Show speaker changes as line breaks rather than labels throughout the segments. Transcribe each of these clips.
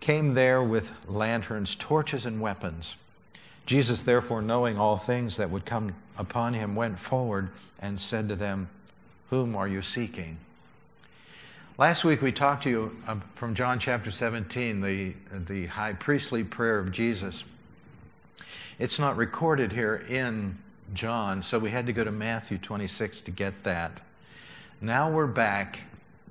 came there with lanterns, torches, and weapons. Jesus, therefore, knowing all things that would come upon him, went forward and said to them, Whom are you seeking? Last week we talked to you uh, from John chapter 17, the, the high priestly prayer of Jesus. It's not recorded here in John, so we had to go to Matthew 26 to get that. Now we're back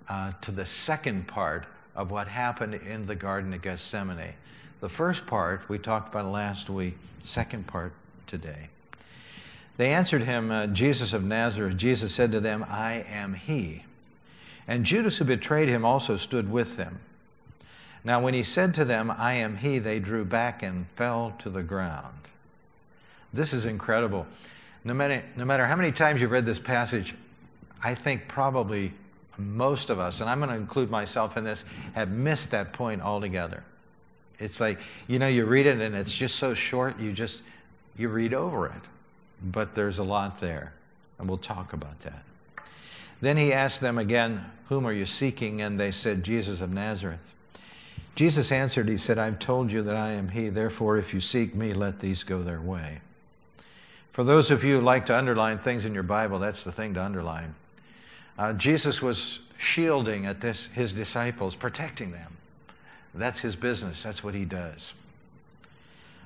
uh, to the second part of what happened in the Garden of Gethsemane. The first part we talked about last week, second part today. They answered him, uh, Jesus of Nazareth. Jesus said to them, I am he. And Judas, who betrayed him, also stood with them. Now, when he said to them, I am he, they drew back and fell to the ground. This is incredible. No matter, no matter how many times you've read this passage, I think probably most of us, and I'm going to include myself in this, have missed that point altogether. It's like, you know, you read it and it's just so short, you just, you read over it. But there's a lot there, and we'll talk about that. Then he asked them again, Whom are you seeking? And they said, Jesus of Nazareth. Jesus answered, He said, I've told you that I am He. Therefore, if you seek me, let these go their way. For those of you who like to underline things in your Bible, that's the thing to underline. Uh, Jesus was shielding at this his disciples, protecting them. That's his business. That's what he does.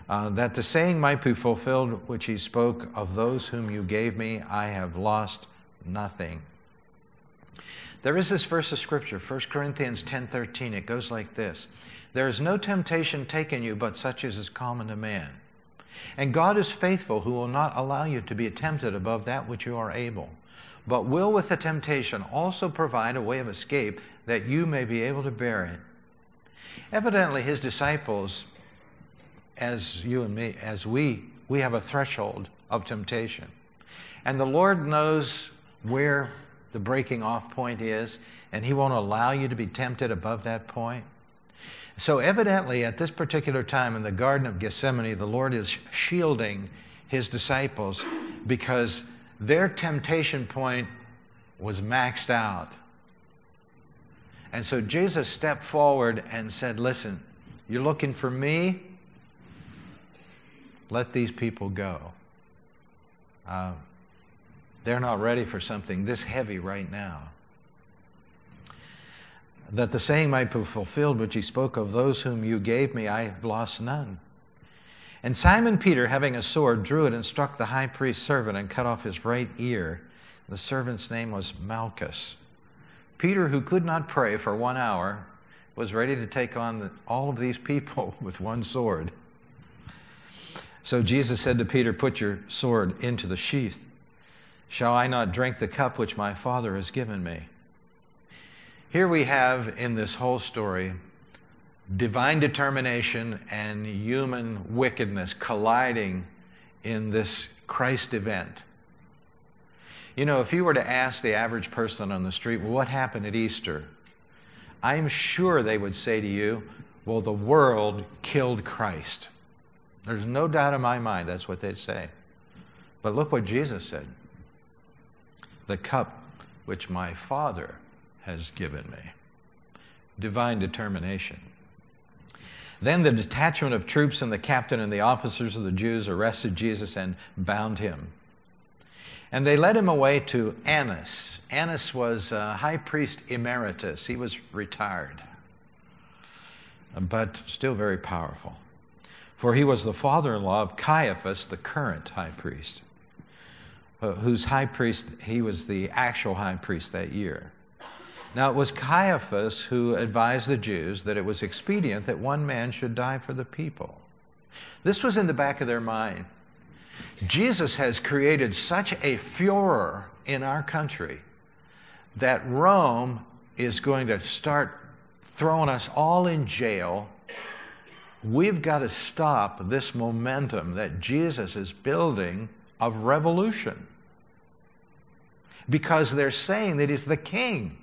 Uh, that the saying might be fulfilled which he spoke of those whom you gave me, I have lost nothing. There is this verse of scripture, 1 Corinthians 10:13. It goes like this: There is no temptation taken you but such as is common to man. And God is faithful, who will not allow you to be tempted above that which you are able but will with the temptation also provide a way of escape that you may be able to bear it. Evidently, his disciples, as you and me, as we, we have a threshold of temptation. And the Lord knows where the breaking off point is, and he won't allow you to be tempted above that point. So, evidently, at this particular time in the Garden of Gethsemane, the Lord is shielding his disciples because their temptation point was maxed out. And so Jesus stepped forward and said, Listen, you're looking for me? Let these people go. Uh, they're not ready for something this heavy right now. That the saying might be fulfilled which he spoke of, those whom you gave me, I have lost none. And Simon Peter, having a sword, drew it and struck the high priest's servant and cut off his right ear. The servant's name was Malchus. Peter, who could not pray for one hour, was ready to take on all of these people with one sword. So Jesus said to Peter, Put your sword into the sheath. Shall I not drink the cup which my Father has given me? Here we have in this whole story divine determination and human wickedness colliding in this Christ event. You know, if you were to ask the average person on the street, well, what happened at Easter? I'm sure they would say to you, well, the world killed Christ. There's no doubt in my mind that's what they'd say. But look what Jesus said the cup which my Father has given me. Divine determination. Then the detachment of troops and the captain and the officers of the Jews arrested Jesus and bound him. And they led him away to Annas. Annas was a high priest emeritus, he was retired, but still very powerful. For he was the father in law of Caiaphas, the current high priest, uh, whose high priest, he was the actual high priest that year. Now, it was Caiaphas who advised the Jews that it was expedient that one man should die for the people. This was in the back of their mind. Jesus has created such a furor in our country that Rome is going to start throwing us all in jail. We've got to stop this momentum that Jesus is building of revolution because they're saying that he's the king.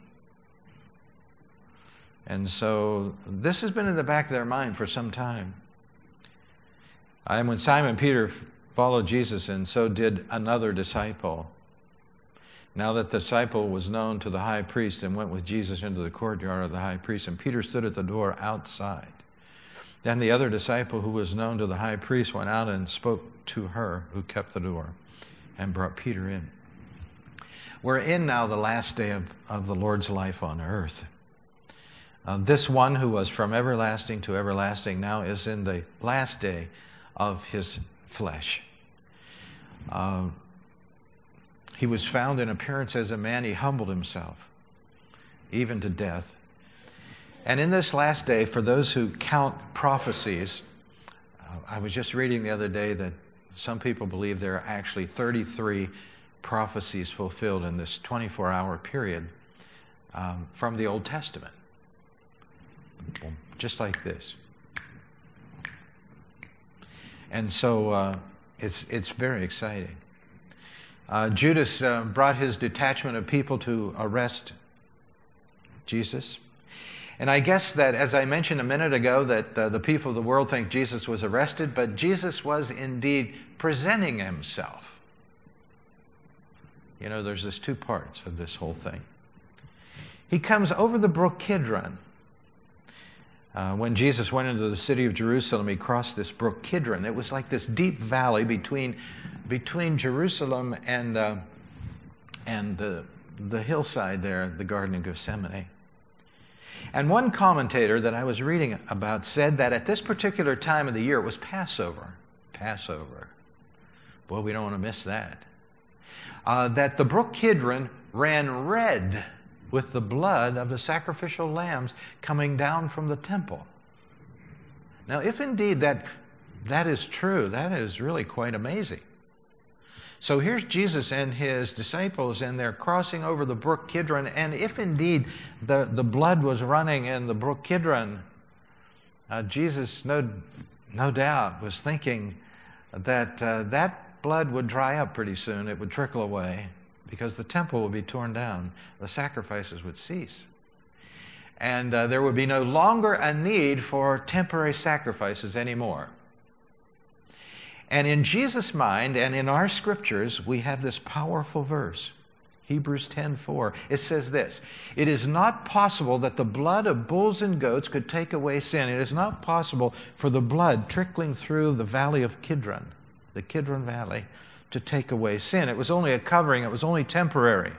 And so this has been in the back of their mind for some time. And when Simon Peter followed Jesus, and so did another disciple. Now that the disciple was known to the high priest and went with Jesus into the courtyard of the high priest, and Peter stood at the door outside. Then the other disciple who was known to the high priest went out and spoke to her who kept the door and brought Peter in. We're in now the last day of, of the Lord's life on earth. Uh, this one who was from everlasting to everlasting now is in the last day of his flesh. Uh, he was found in appearance as a man, he humbled himself, even to death. And in this last day, for those who count prophecies, uh, I was just reading the other day that some people believe there are actually 33 prophecies fulfilled in this 24 hour period um, from the Old Testament. Just like this. And so uh, it's, it's very exciting. Uh, Judas uh, brought his detachment of people to arrest Jesus. And I guess that, as I mentioned a minute ago, that uh, the people of the world think Jesus was arrested, but Jesus was indeed presenting himself. You know, there's this two parts of this whole thing. He comes over the brook Kidron. Uh, when Jesus went into the city of Jerusalem, he crossed this brook Kidron. It was like this deep valley between, between Jerusalem and, uh, and the, the hillside there, the Garden of Gethsemane. And one commentator that I was reading about said that at this particular time of the year, it was Passover. Passover. Boy, we don't want to miss that. Uh, that the brook Kidron ran red with the blood of the sacrificial lambs coming down from the temple. Now, if indeed that, that is true, that is really quite amazing. So here's Jesus and his disciples, and they're crossing over the brook Kidron. And if indeed the, the blood was running in the brook Kidron, uh, Jesus, no, no doubt, was thinking that uh, that blood would dry up pretty soon, it would trickle away because the temple would be torn down, the sacrifices would cease. And uh, there would be no longer a need for temporary sacrifices anymore. And in Jesus' mind and in our scriptures, we have this powerful verse. Hebrews 10:4. It says this, "It is not possible that the blood of bulls and goats could take away sin. It is not possible for the blood trickling through the valley of Kidron, the Kidron valley, to take away sin. It was only a covering, it was only temporary.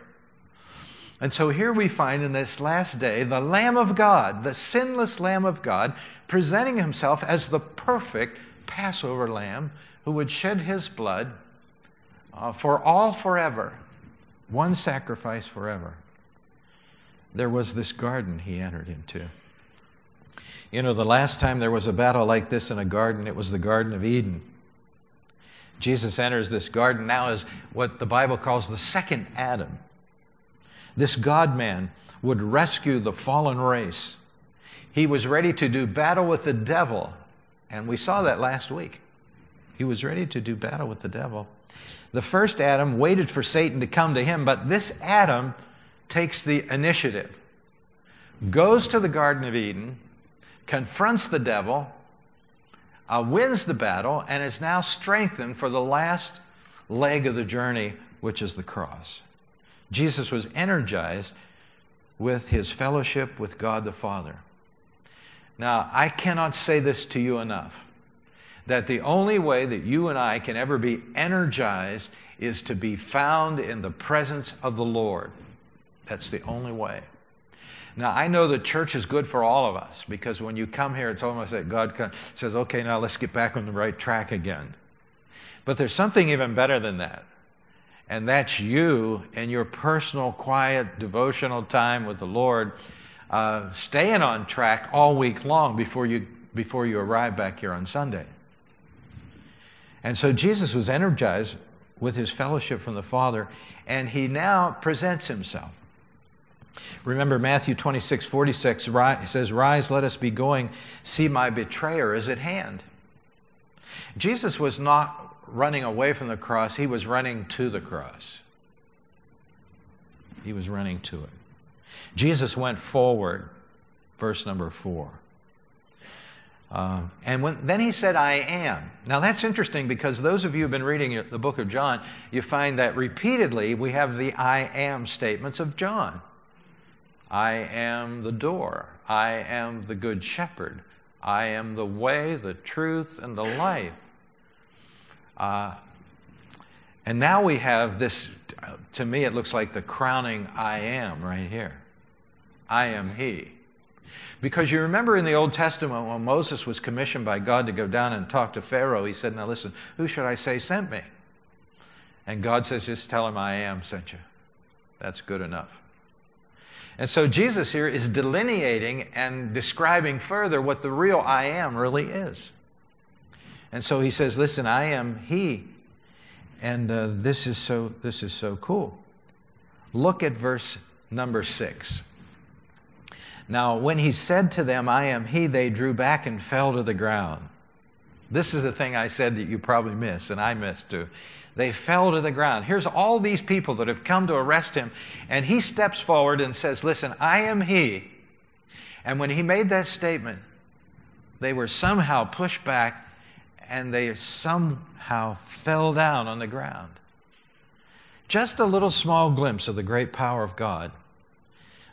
And so here we find in this last day the Lamb of God, the sinless Lamb of God, presenting himself as the perfect Passover lamb who would shed his blood uh, for all forever, one sacrifice forever. There was this garden he entered into. You know, the last time there was a battle like this in a garden, it was the Garden of Eden. Jesus enters this garden now as what the Bible calls the second Adam. This God man would rescue the fallen race. He was ready to do battle with the devil, and we saw that last week. He was ready to do battle with the devil. The first Adam waited for Satan to come to him, but this Adam takes the initiative, goes to the Garden of Eden, confronts the devil, uh, wins the battle and is now strengthened for the last leg of the journey, which is the cross. Jesus was energized with his fellowship with God the Father. Now, I cannot say this to you enough that the only way that you and I can ever be energized is to be found in the presence of the Lord. That's the only way. Now, I know that church is good for all of us because when you come here, it's almost like God says, okay, now let's get back on the right track again. But there's something even better than that. And that's you and your personal, quiet, devotional time with the Lord, uh, staying on track all week long before you, before you arrive back here on Sunday. And so Jesus was energized with his fellowship from the Father, and he now presents himself. Remember Matthew 26, 46 says, Rise, let us be going. See, my betrayer is at hand. Jesus was not running away from the cross, he was running to the cross. He was running to it. Jesus went forward, verse number four. Uh, and when, then he said, I am. Now that's interesting because those of you who've been reading the book of John, you find that repeatedly we have the I am statements of John. I am the door. I am the good shepherd. I am the way, the truth, and the life. Uh, and now we have this, to me, it looks like the crowning I am right here. I am He. Because you remember in the Old Testament when Moses was commissioned by God to go down and talk to Pharaoh, he said, Now listen, who should I say sent me? And God says, Just tell him I am sent you. That's good enough. And so Jesus here is delineating and describing further what the real I am really is. And so he says, Listen, I am He. And uh, this, is so, this is so cool. Look at verse number six. Now, when he said to them, I am he, they drew back and fell to the ground. This is the thing I said that you probably missed, and I missed too. They fell to the ground. Here's all these people that have come to arrest him, and he steps forward and says, Listen, I am he. And when he made that statement, they were somehow pushed back and they somehow fell down on the ground. Just a little small glimpse of the great power of God.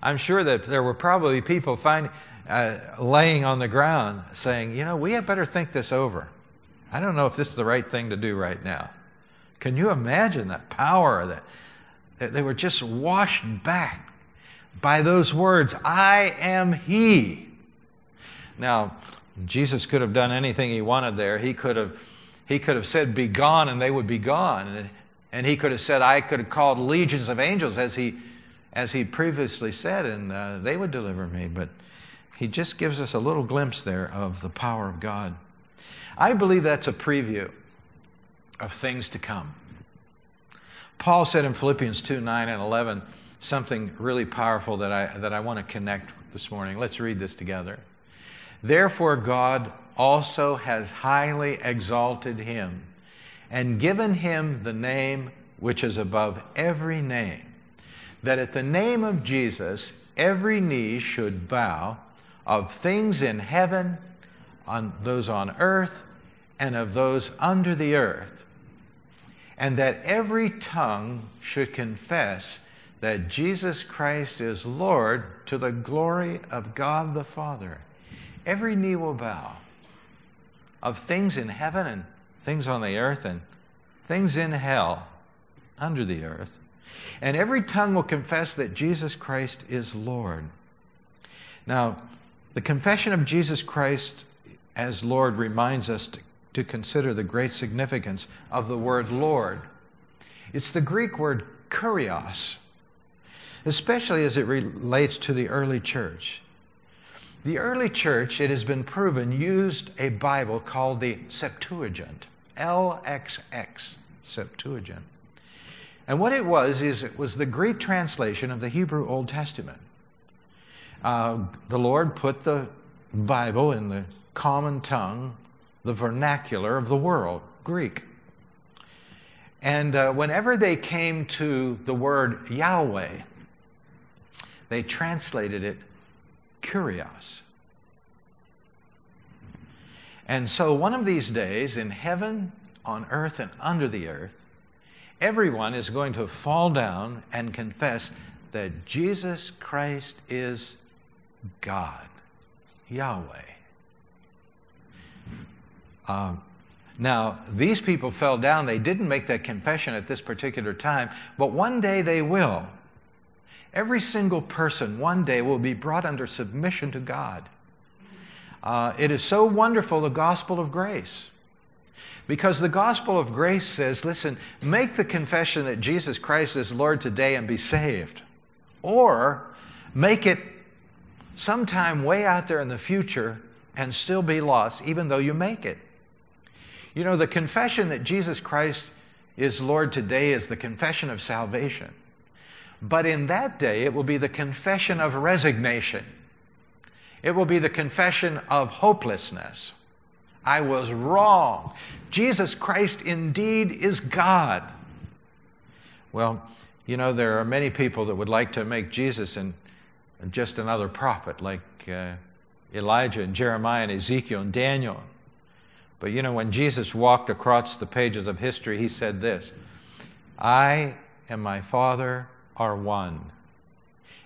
I'm sure that there were probably people find, uh, laying on the ground saying, you know, we had better think this over. I don't know if this is the right thing to do right now. Can you imagine that power that they were just washed back by those words, I am He. Now, Jesus could have done anything he wanted there. He could have, he could have said, Be gone, and they would be gone. And, he could have said, I could have called legions of angels, as he as he previously said, and uh, they would deliver me. But he just gives us a little glimpse there of the power of God. I believe that's a preview of things to come. Paul said in Philippians 2 9 and 11 something really powerful that I, that I want to connect this morning. Let's read this together. Therefore, God also has highly exalted him and given him the name which is above every name that at the name of Jesus, every knee should bow of things in heaven, on those on earth, and of those under the earth, and that every tongue should confess that Jesus Christ is Lord to the glory of God the Father. Every knee will bow of things in heaven and things on the earth and things in hell under the earth and every tongue will confess that Jesus Christ is Lord. Now, the confession of Jesus Christ as Lord reminds us to, to consider the great significance of the word Lord. It's the Greek word kurios, especially as it relates to the early church. The early church, it has been proven, used a Bible called the Septuagint, LXX, Septuagint. And what it was is it was the Greek translation of the Hebrew Old Testament. Uh, the Lord put the Bible in the common tongue, the vernacular of the world, Greek. And uh, whenever they came to the word Yahweh, they translated it kurios. And so one of these days, in heaven, on earth, and under the earth, everyone is going to fall down and confess that Jesus Christ is God, Yahweh. Um, now, these people fell down. They didn't make that confession at this particular time, but one day they will. Every single person one day will be brought under submission to God. Uh, it is so wonderful, the gospel of grace. Because the gospel of grace says, listen, make the confession that Jesus Christ is Lord today and be saved. Or make it sometime way out there in the future and still be lost, even though you make it. You know, the confession that Jesus Christ is Lord today is the confession of salvation. But in that day, it will be the confession of resignation. It will be the confession of hopelessness. I was wrong. Jesus Christ indeed is God. Well, you know, there are many people that would like to make Jesus and just another prophet like uh, Elijah and Jeremiah and Ezekiel and Daniel. But you know, when Jesus walked across the pages of history, he said this I and my Father are one.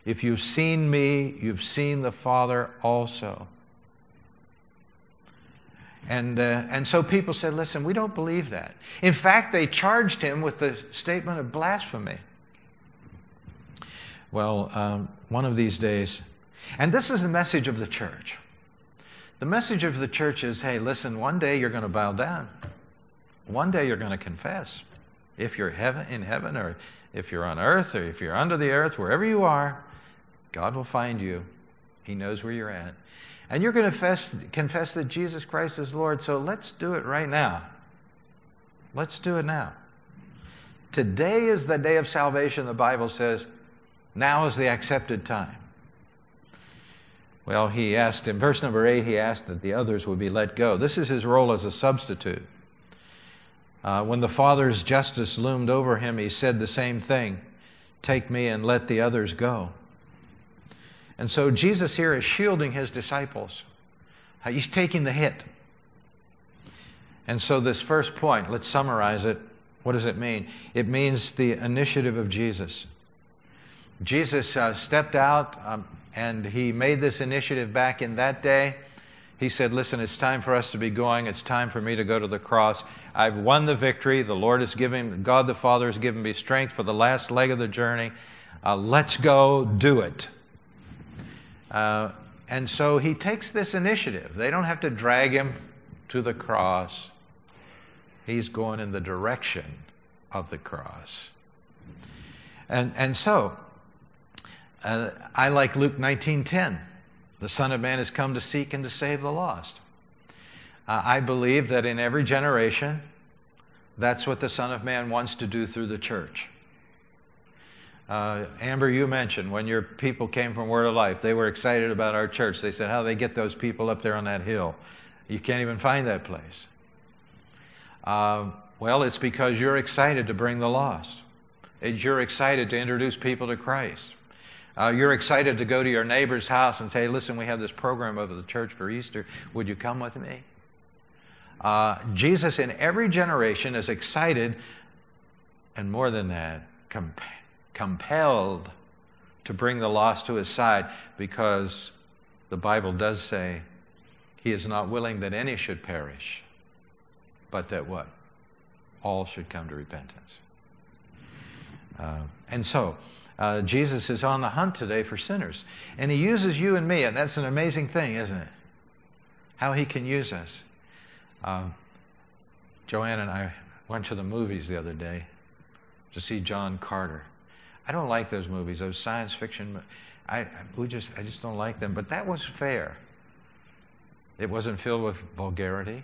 If you've seen me, you've seen the Father also. And, uh, and so people said, listen, we don't believe that. In fact, they charged him with the statement of blasphemy. Well, um, one of these days, and this is the message of the church. The message of the church is hey, listen, one day you're going to bow down. One day you're going to confess. If you're heaven, in heaven, or if you're on earth, or if you're under the earth, wherever you are, God will find you. He knows where you're at. And you're going to confess, confess that Jesus Christ is Lord. So let's do it right now. Let's do it now. Today is the day of salvation, the Bible says. Now is the accepted time. Well, he asked in verse number eight, he asked that the others would be let go. This is his role as a substitute. Uh, when the Father's justice loomed over him, he said the same thing Take me and let the others go. And so Jesus here is shielding his disciples. Uh, he's taking the hit. And so, this first point, let's summarize it. What does it mean? It means the initiative of Jesus. Jesus uh, stepped out um, and he made this initiative back in that day. He said, Listen, it's time for us to be going. It's time for me to go to the cross. I've won the victory. The Lord has given, God the Father has given me strength for the last leg of the journey. Uh, let's go do it. Uh, and so he takes this initiative. They don't have to drag him to the cross, he's going in the direction of the cross. And, and so, uh, I like Luke 19:10. The Son of Man has come to seek and to save the lost. Uh, I believe that in every generation, that's what the Son of Man wants to do through the church. Uh, Amber, you mentioned when your people came from Word of Life, they were excited about our church. They said, How they get those people up there on that hill? You can't even find that place. Uh, well, it's because you're excited to bring the lost. It's you're excited to introduce people to Christ. Uh, you're excited to go to your neighbor's house and say, listen, we have this program over the church for Easter. Would you come with me? Uh, Jesus, in every generation, is excited, and more than that, comp- compelled to bring the lost to his side because the Bible does say he is not willing that any should perish, but that what? All should come to repentance. Uh, and so, uh, Jesus is on the hunt today for sinners. And he uses you and me, and that's an amazing thing, isn't it? How he can use us. Uh, Joanne and I went to the movies the other day to see John Carter. I don't like those movies, those science fiction. I, just, I just don't like them. But that was fair. It wasn't filled with vulgarity.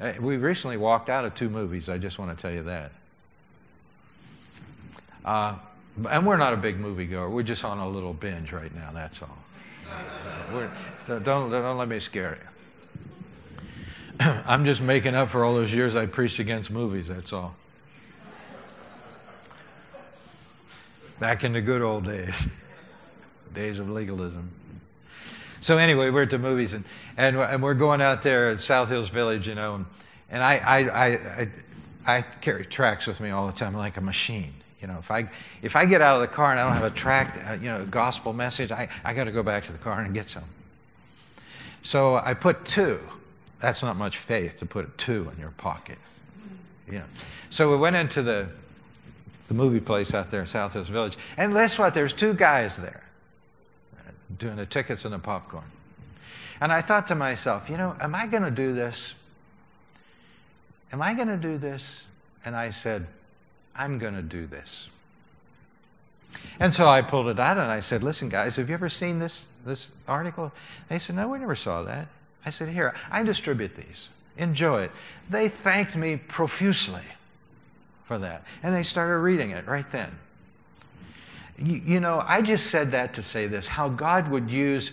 Uh, we recently walked out of two movies. I just want to tell you that. Uh, and we're not a big moviegoer. We're just on a little binge right now, that's all. We're, don't, don't let me scare you. I'm just making up for all those years I preached against movies, that's all. Back in the good old days, days of legalism. So anyway, we're at the movies, and, and, and we're going out there at South Hills Village, you know, and, and I, I, I, I, I carry tracks with me all the time like a machine. You know, if I if I get out of the car and I don't have a tract, uh, you know, gospel message, I, I got to go back to the car and get some. So I put two. That's not much faith to put two in your pocket. Know. So we went into the the movie place out there in South Hills Village, and guess what? There's two guys there uh, doing the tickets and the popcorn. And I thought to myself, you know, am I going to do this? Am I going to do this? And I said, I'm going to do this. And so I pulled it out and I said, Listen, guys, have you ever seen this, this article? They said, No, we never saw that. I said, Here, I distribute these. Enjoy it. They thanked me profusely for that. And they started reading it right then. You, you know, I just said that to say this how God would use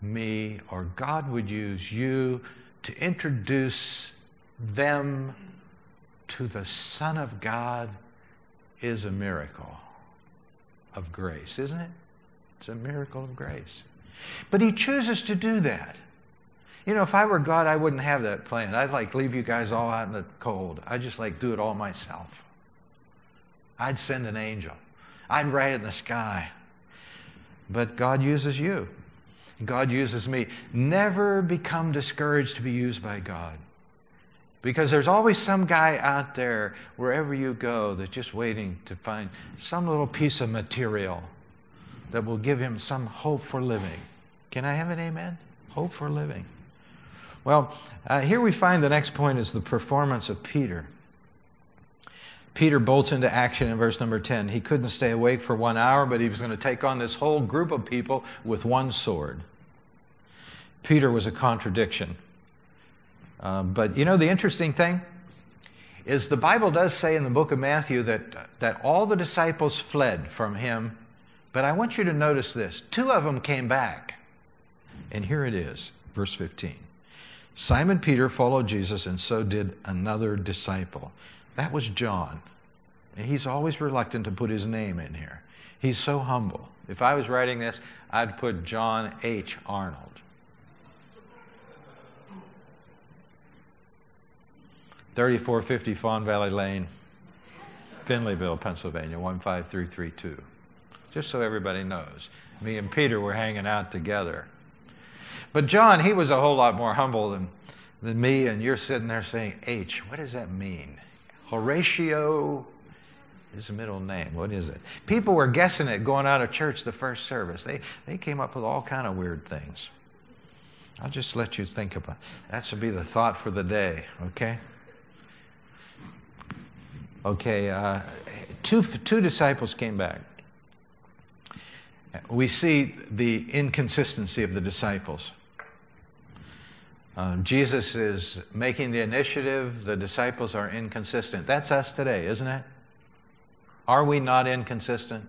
me or God would use you to introduce them to the Son of God is a miracle of grace, isn't it? It's a miracle of grace. But he chooses to do that. You know, if I were God, I wouldn't have that plan. I'd like leave you guys all out in the cold. I'd just like do it all myself. I'd send an angel. I'd write it in the sky. But God uses you. God uses me. Never become discouraged to be used by God. Because there's always some guy out there, wherever you go, that's just waiting to find some little piece of material that will give him some hope for living. Can I have an amen? Hope for living. Well, uh, here we find the next point is the performance of Peter. Peter bolts into action in verse number 10. He couldn't stay awake for one hour, but he was going to take on this whole group of people with one sword. Peter was a contradiction. Uh, but you know, the interesting thing is the Bible does say in the book of Matthew that, that all the disciples fled from him. But I want you to notice this two of them came back. And here it is, verse 15. Simon Peter followed Jesus, and so did another disciple. That was John. He's always reluctant to put his name in here. He's so humble. If I was writing this, I'd put John H. Arnold. Thirty-four fifty Fawn Valley Lane, Finleyville, Pennsylvania, one five three three two. Just so everybody knows, me and Peter were hanging out together. But John, he was a whole lot more humble than, than me, and you're sitting there saying, H, what does that mean? Horatio is a middle name. What is it? People were guessing it going out of church the first service. They, they came up with all kind of weird things. I'll just let you think about it. That should be the thought for the day, okay? Okay, uh, two, two disciples came back. We see the inconsistency of the disciples. Um, Jesus is making the initiative, the disciples are inconsistent. That's us today, isn't it? Are we not inconsistent?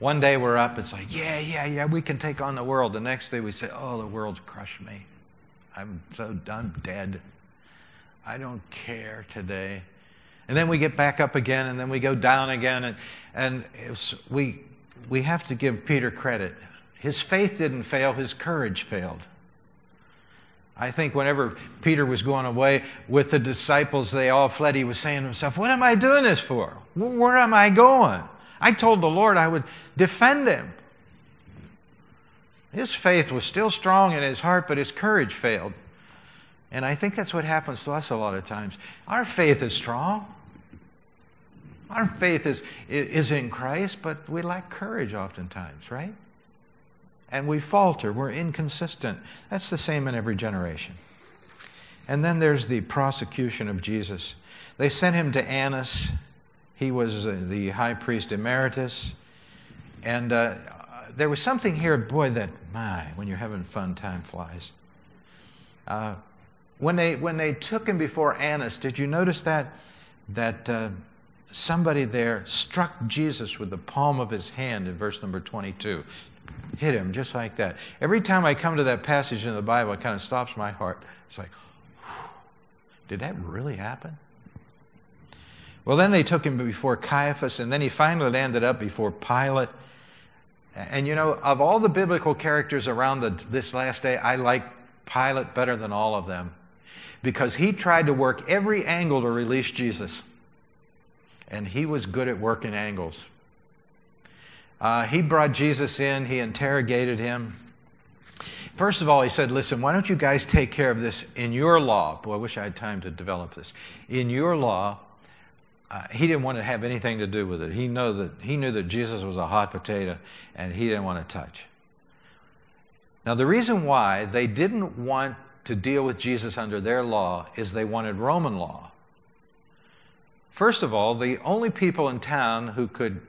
One day we're up, it's like, yeah, yeah, yeah, we can take on the world. The next day we say, oh, the world's crushed me. I'm so done, dead. I don't care today. And then we get back up again, and then we go down again. And, and we, we have to give Peter credit. His faith didn't fail, his courage failed. I think whenever Peter was going away with the disciples, they all fled. He was saying to himself, What am I doing this for? Where am I going? I told the Lord I would defend him. His faith was still strong in his heart, but his courage failed. And I think that's what happens to us a lot of times. Our faith is strong. Our faith is, is in Christ, but we lack courage oftentimes, right? and we falter, we're inconsistent. That's the same in every generation. And then there's the prosecution of Jesus. They sent him to Annas. He was uh, the high priest emeritus. And uh, there was something here, boy, that, my, when you're having fun, time flies. Uh, when, they, when they took him before Annas, did you notice that? That uh, somebody there struck Jesus with the palm of his hand in verse number 22 hit him just like that. Every time I come to that passage in the Bible, it kind of stops my heart. It's like, did that really happen? Well, then they took him before Caiaphas, and then he finally landed up before Pilate. And you know, of all the biblical characters around the, this last day, I like Pilate better than all of them because he tried to work every angle to release Jesus. And he was good at working angles. Uh, he brought Jesus in, he interrogated him. First of all, he said, Listen, why don't you guys take care of this in your law? Boy, I wish I had time to develop this. In your law, uh, he didn't want to have anything to do with it. He, know that, he knew that Jesus was a hot potato and he didn't want to touch. Now, the reason why they didn't want to deal with Jesus under their law is they wanted Roman law. First of all, the only people in town who could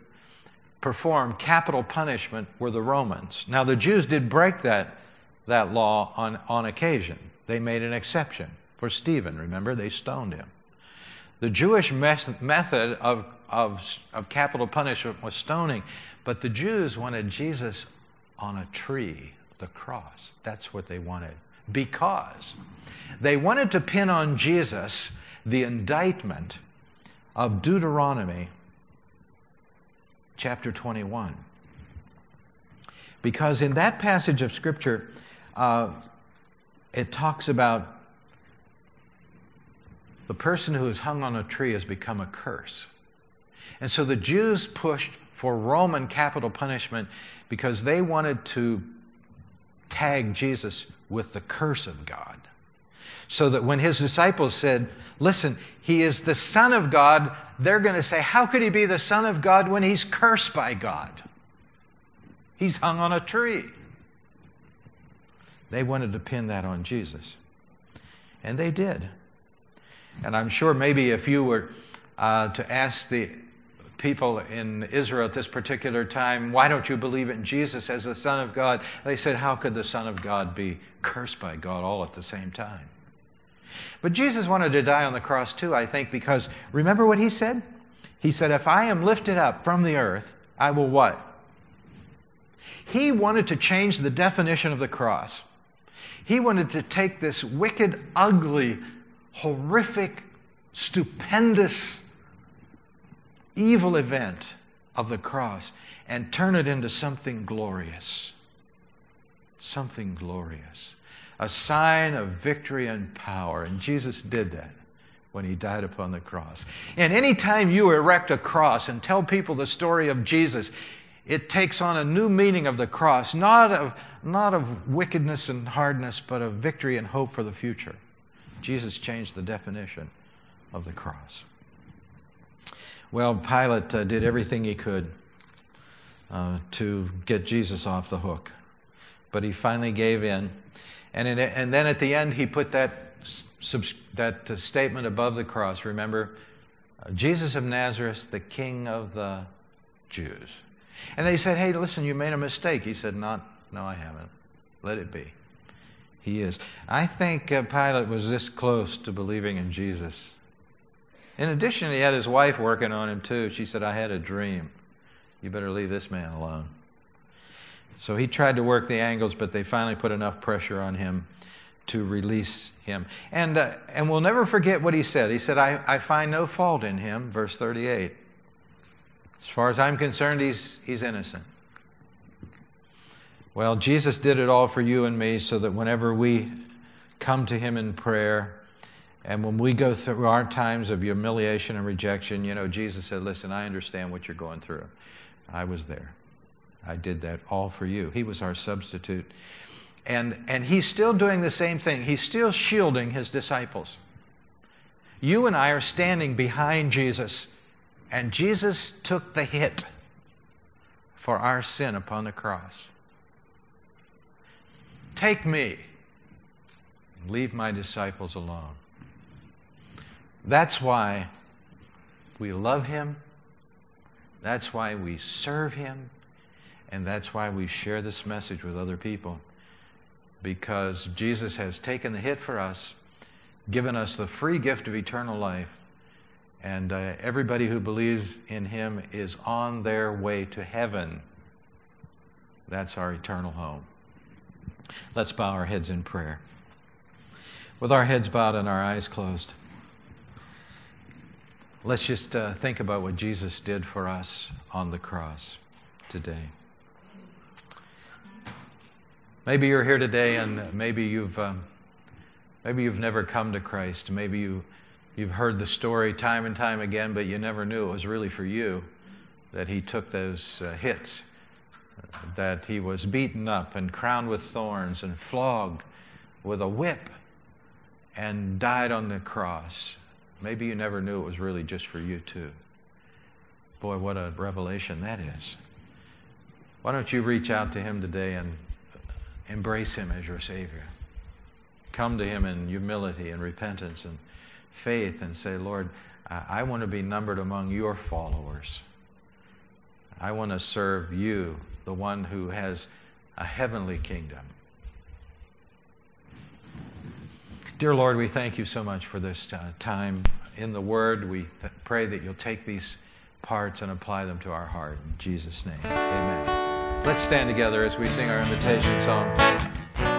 perform capital punishment were the Romans. Now, the Jews did break that, that law on, on occasion. They made an exception for Stephen. Remember, they stoned him. The Jewish method of, of, of capital punishment was stoning, but the Jews wanted Jesus on a tree, the cross. That's what they wanted. Because they wanted to pin on Jesus the indictment of Deuteronomy chapter 21. Because in that passage of Scripture, uh, it talks about the person who is hung on a tree has become a curse. And so the Jews pushed for Roman capital punishment because they wanted to tag Jesus with the curse of God. So that when his disciples said, Listen, he is the Son of God, they're going to say, How could he be the Son of God when he's cursed by God? He's hung on a tree. They wanted to pin that on Jesus. And they did. And I'm sure maybe if you were uh, to ask the people in Israel at this particular time, why don't you believe in Jesus as the Son of God? They said, how could the Son of God be cursed by God all at the same time? But Jesus wanted to die on the cross too, I think, because remember what he said? He said, If I am lifted up from the earth, I will what? He wanted to change the definition of the cross. He wanted to take this wicked, ugly, horrific, stupendous, evil event of the cross and turn it into something glorious. Something glorious. A sign of victory and power. And Jesus did that when he died upon the cross. And anytime you erect a cross and tell people the story of Jesus, it takes on a new meaning of the cross, not of, not of wickedness and hardness, but of victory and hope for the future. Jesus changed the definition of the cross. Well, Pilate uh, did everything he could uh, to get Jesus off the hook, but he finally gave in. And, in, and then at the end, he put that, that uh, statement above the cross. Remember, uh, Jesus of Nazareth, the King of the Jews. And they said, Hey, listen, you made a mistake. He said, Not, No, I haven't. Let it be. He is. I think uh, Pilate was this close to believing in Jesus in addition, he had his wife working on him too. She said, I had a dream. You better leave this man alone. So he tried to work the angles, but they finally put enough pressure on him to release him. And, uh, and we'll never forget what he said. He said, I, I find no fault in him, verse 38. As far as I'm concerned, he's, he's innocent. Well, Jesus did it all for you and me so that whenever we come to him in prayer, and when we go through our times of humiliation and rejection, you know, Jesus said, Listen, I understand what you're going through. I was there. I did that all for you. He was our substitute. And, and he's still doing the same thing. He's still shielding his disciples. You and I are standing behind Jesus, and Jesus took the hit for our sin upon the cross. Take me, leave my disciples alone. That's why we love Him. That's why we serve Him. And that's why we share this message with other people. Because Jesus has taken the hit for us, given us the free gift of eternal life. And uh, everybody who believes in Him is on their way to heaven. That's our eternal home. Let's bow our heads in prayer. With our heads bowed and our eyes closed. Let's just uh, think about what Jesus did for us on the cross today. Maybe you're here today and maybe you've, um, maybe you've never come to Christ. Maybe you, you've heard the story time and time again, but you never knew it was really for you that He took those uh, hits, that He was beaten up and crowned with thorns and flogged with a whip and died on the cross Maybe you never knew it was really just for you, too. Boy, what a revelation that is. Why don't you reach out to Him today and embrace Him as your Savior? Come to Him in humility and repentance and faith and say, Lord, I want to be numbered among your followers. I want to serve you, the one who has a heavenly kingdom. Dear Lord, we thank you so much for this uh, time in the Word. We pray that you'll take these parts and apply them to our heart. In Jesus' name, amen. Let's stand together as we sing our invitation song.